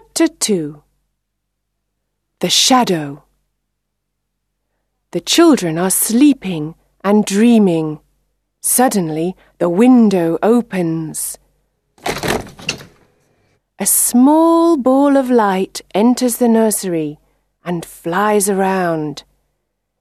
Chapter 2 The Shadow The children are sleeping and dreaming. Suddenly, the window opens. A small ball of light enters the nursery and flies around.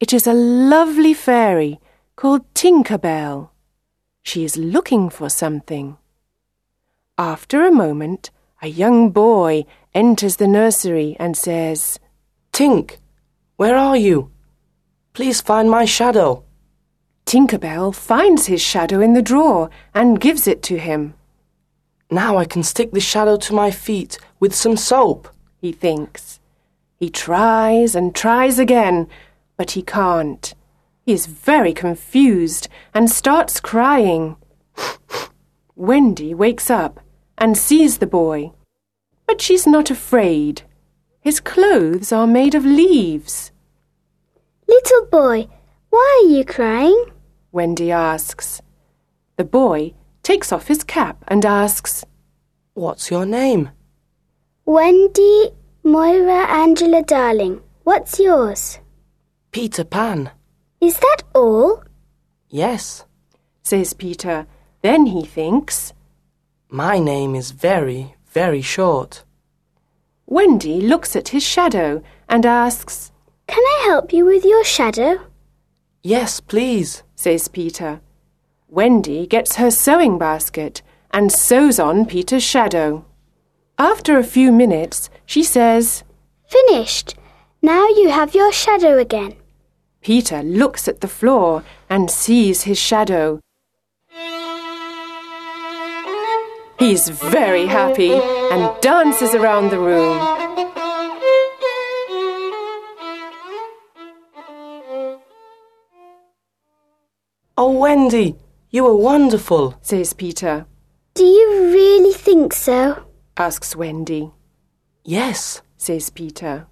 It is a lovely fairy called Tinker Bell. She is looking for something. After a moment, a young boy enters the nursery and says, Tink, where are you? Please find my shadow. Tinker Bell finds his shadow in the drawer and gives it to him. Now I can stick the shadow to my feet with some soap. He thinks. He tries and tries again, but he can't. He is very confused and starts crying. Wendy wakes up and sees the boy. But she's not afraid. His clothes are made of leaves. Little boy, why are you crying? Wendy asks. The boy takes off his cap and asks, What's your name? Wendy Moira Angela Darling. What's yours? Peter Pan. Is that all? Yes, says Peter. Then he thinks. my name is very, very short. Wendy looks at his shadow and asks, Can I help you with your shadow? Yes, please. says Peter. Wendy gets her sewing basket and sews on Peter's shadow. After a few minutes, she says, Finished. Now you have your shadow again. Peter looks at the floor and sees his shadow. He's very happy and dances around the room. Oh, Wendy, you are wonderful. says Peter. Do you really think so? Asks Wendy. Yes, says Peter.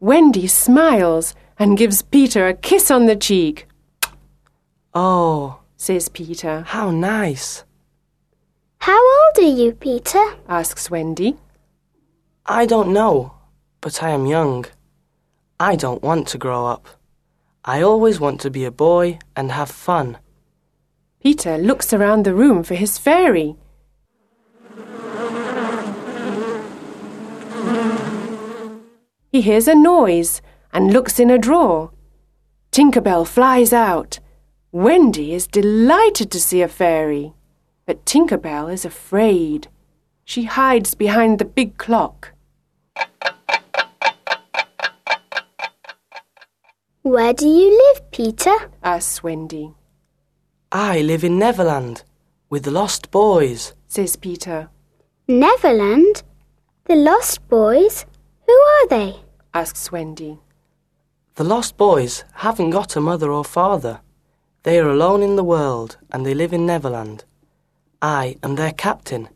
Wendy smiles and gives Peter a kiss on the cheek. oh, Says Peter. how nice. How old are you, Peter? Asks Wendy. I don't know, but I am young. I don't want to grow up. I always want to be a boy and have fun. Peter looks around the room for his fairy. He hears a noise and looks in a drawer. Tinkerbell flies out. Wendy is delighted to see a fairy, but Tinkerbell is afraid. She hides behind the big clock. Where do you live, Peter? asks Wendy. I live in Neverland with the Lost Boys. Says Peter. Neverland? The Lost Boys? Who are they? asks Wendy. The Lost Boys haven't got a mother or father. They are alone in the world and they live in Neverland. I am their captain.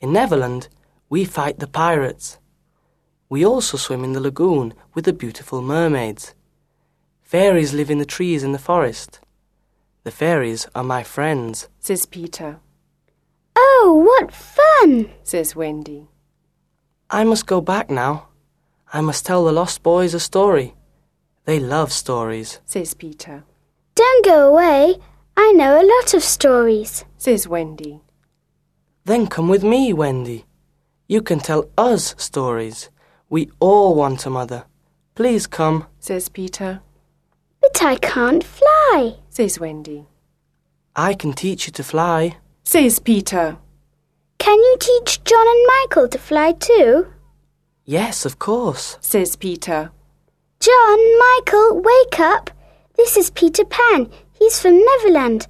In Neverland, we fight the pirates. We also swim in the lagoon with the beautiful mermaids. Fairies live in the trees in the forest. The fairies are my friends. Says Peter. Oh, what fun! Says Wendy. I must go back now. I must tell the Lost Boys a story. They love stories. Says Peter. Don't go away. I know a lot of stories. Says Wendy. Then come with me, Wendy. You can tell us stories. We all want a mother. Please come. Says Peter. But I can't fly. Says Wendy. I can teach you to fly. Says Peter. Can you teach John and Michael to fly too? Yes, of course. Says Peter. John, Michael, wake up. This is Peter Pan. He's from Neverland.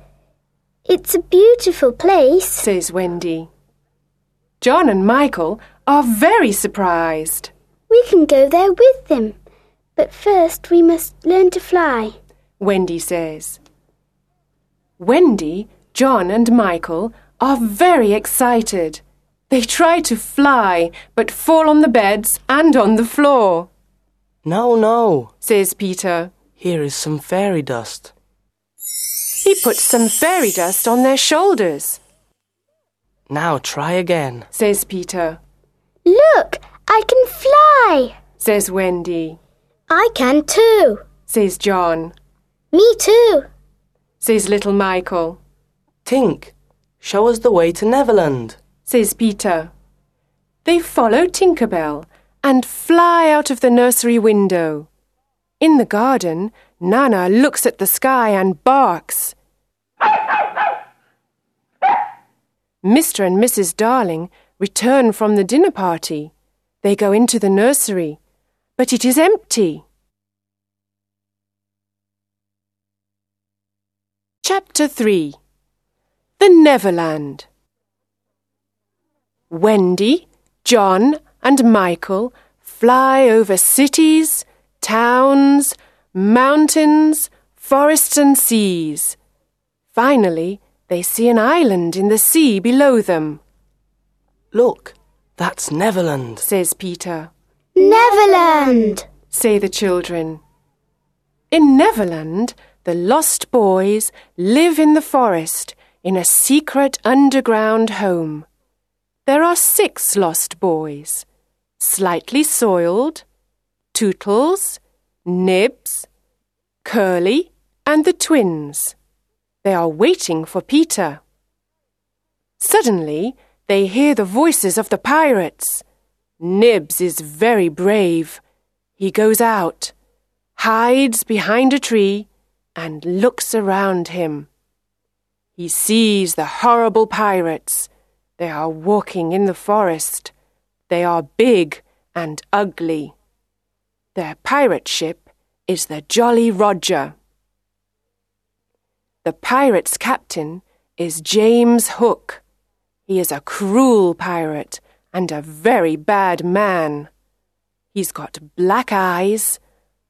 It's a beautiful place. Says Wendy. John and Michael are very surprised. We can go there with them. But first we must learn to fly. Wendy says. Wendy, John, and Michael are very excited. They try to fly, but fall on the beds and on the floor, No, no. says Peter. Here is some fairy dust. He puts some fairy dust on their shoulders, Now try again. says Peter. Look, I can fly, says Wendy. I can too. Says John. Me too. Says little Michael. Tink, show us the way to Neverland. Says Peter. They follow Tinkerbell and fly out of the nursery window. In the garden, Nana looks at the sky and barks. Mr. and Mrs. Darling return from the dinner party. They go into the nursery, but it is empty. Chapter 3 The Neverland Wendy, John, and Michael fly over cities, towns, mountains, forests, and seas. Finally, they see an island in the sea below them, Look, that's Neverland. says Peter. Neverland. say the children. In Neverland, the lost boys live in the forest in a secret underground home. There are six lost boys Slightly Soiled, Tootles, Nibs, Curly, and the twins. They are waiting for Peter. Suddenly, they hear the voices of the pirates. Nibs is very brave. He goes out, hides behind a tree, and looks around him. He sees the horrible pirates. They are walking in the forest. They are big and ugly. Their pirate ship is the Jolly Roger. The pirate's captain is James Hook. He is a cruel pirate and a very bad man. He's got black eyes,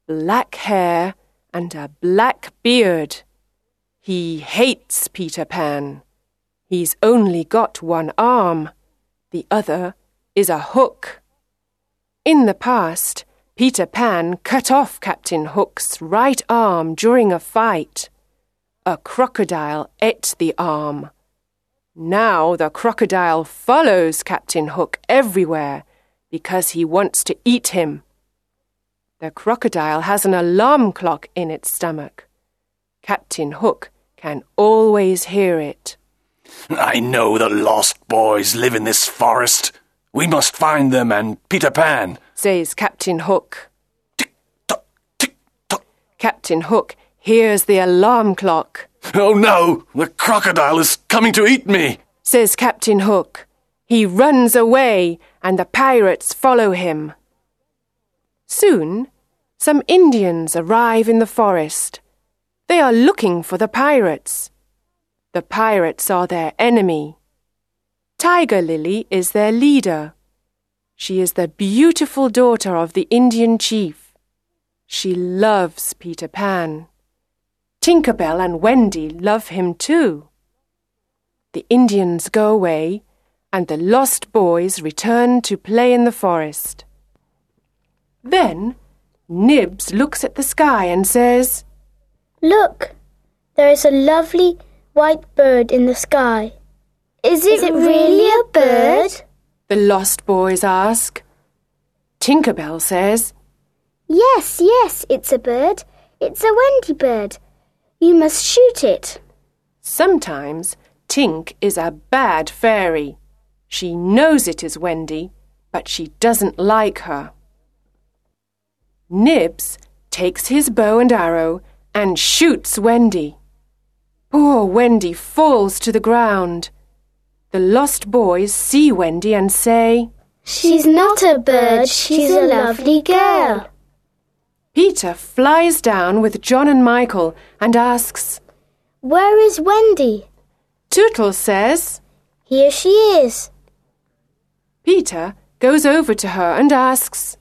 black hair, and a black beard. He hates Peter Pan. He's only got one arm. The other is a hook. In the past, Peter Pan cut off Captain Hook's right arm during a fight. A crocodile ate the arm. Now the crocodile follows Captain Hook everywhere because he wants to eat him. The crocodile has an alarm clock in its stomach. Captain Hook can always hear it. I know the lost boys live in this forest. We must find them and Peter Pan. says Captain Hook. Tick tock, tick tock. Captain Hook hears the alarm clock, Oh no, the crocodile is coming to eat me. says Captain Hook. He runs away and the pirates follow him. Soon, some Indians arrive in the forest. They are looking for the pirates. The pirates are their enemy. Tiger Lily is their leader. She is the beautiful daughter of the Indian chief. She loves Peter Pan. Tinkerbell and Wendy love him too. The Indians go away, and the lost boys return to play in the forest. Then Nibs looks at the sky and says, Look, there is a lovely white bird in the sky. Is it, really a bird? The lost boys ask. Tinkerbell says, Yes, yes, it's a bird. It's a Wendy bird. You must shoot it. Sometimes Tink is a bad fairy. She knows it is Wendy, but she doesn't like her. Nibs takes his bow and arrow and shoots Wendy. Poor Wendy falls to the ground. The lost boys see Wendy and say, She's not a bird, she's a lovely girl. Peter flies down with John and Michael and asks, Where is Wendy? Tootles says, Here she is. Peter goes over to her and asks,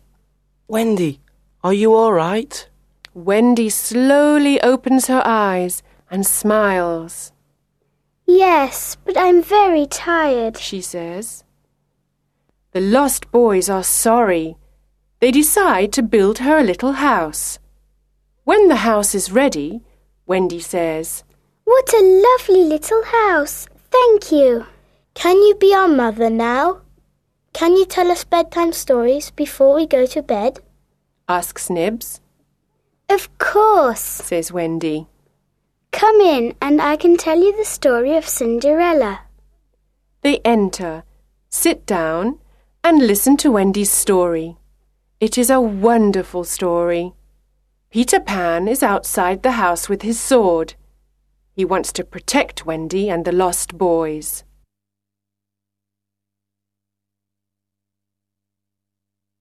Wendy, are you all right? Wendy slowly opens her eyes and smiles. Yes, but I'm very tired. she says. The lost boys are sorry. They decide to build her a little house. When the house is ready, Wendy says, What a lovely little house. Thank you. Can you be our mother now? Can you tell us bedtime stories before we go to bed? asks Nibs. Of course. says Wendy. Come in and I can tell you the story of Cinderella. They enter, sit down, and listen to Wendy's story. It is a wonderful story. Peter Pan is outside the house with his sword. He wants to protect Wendy and the lost boys.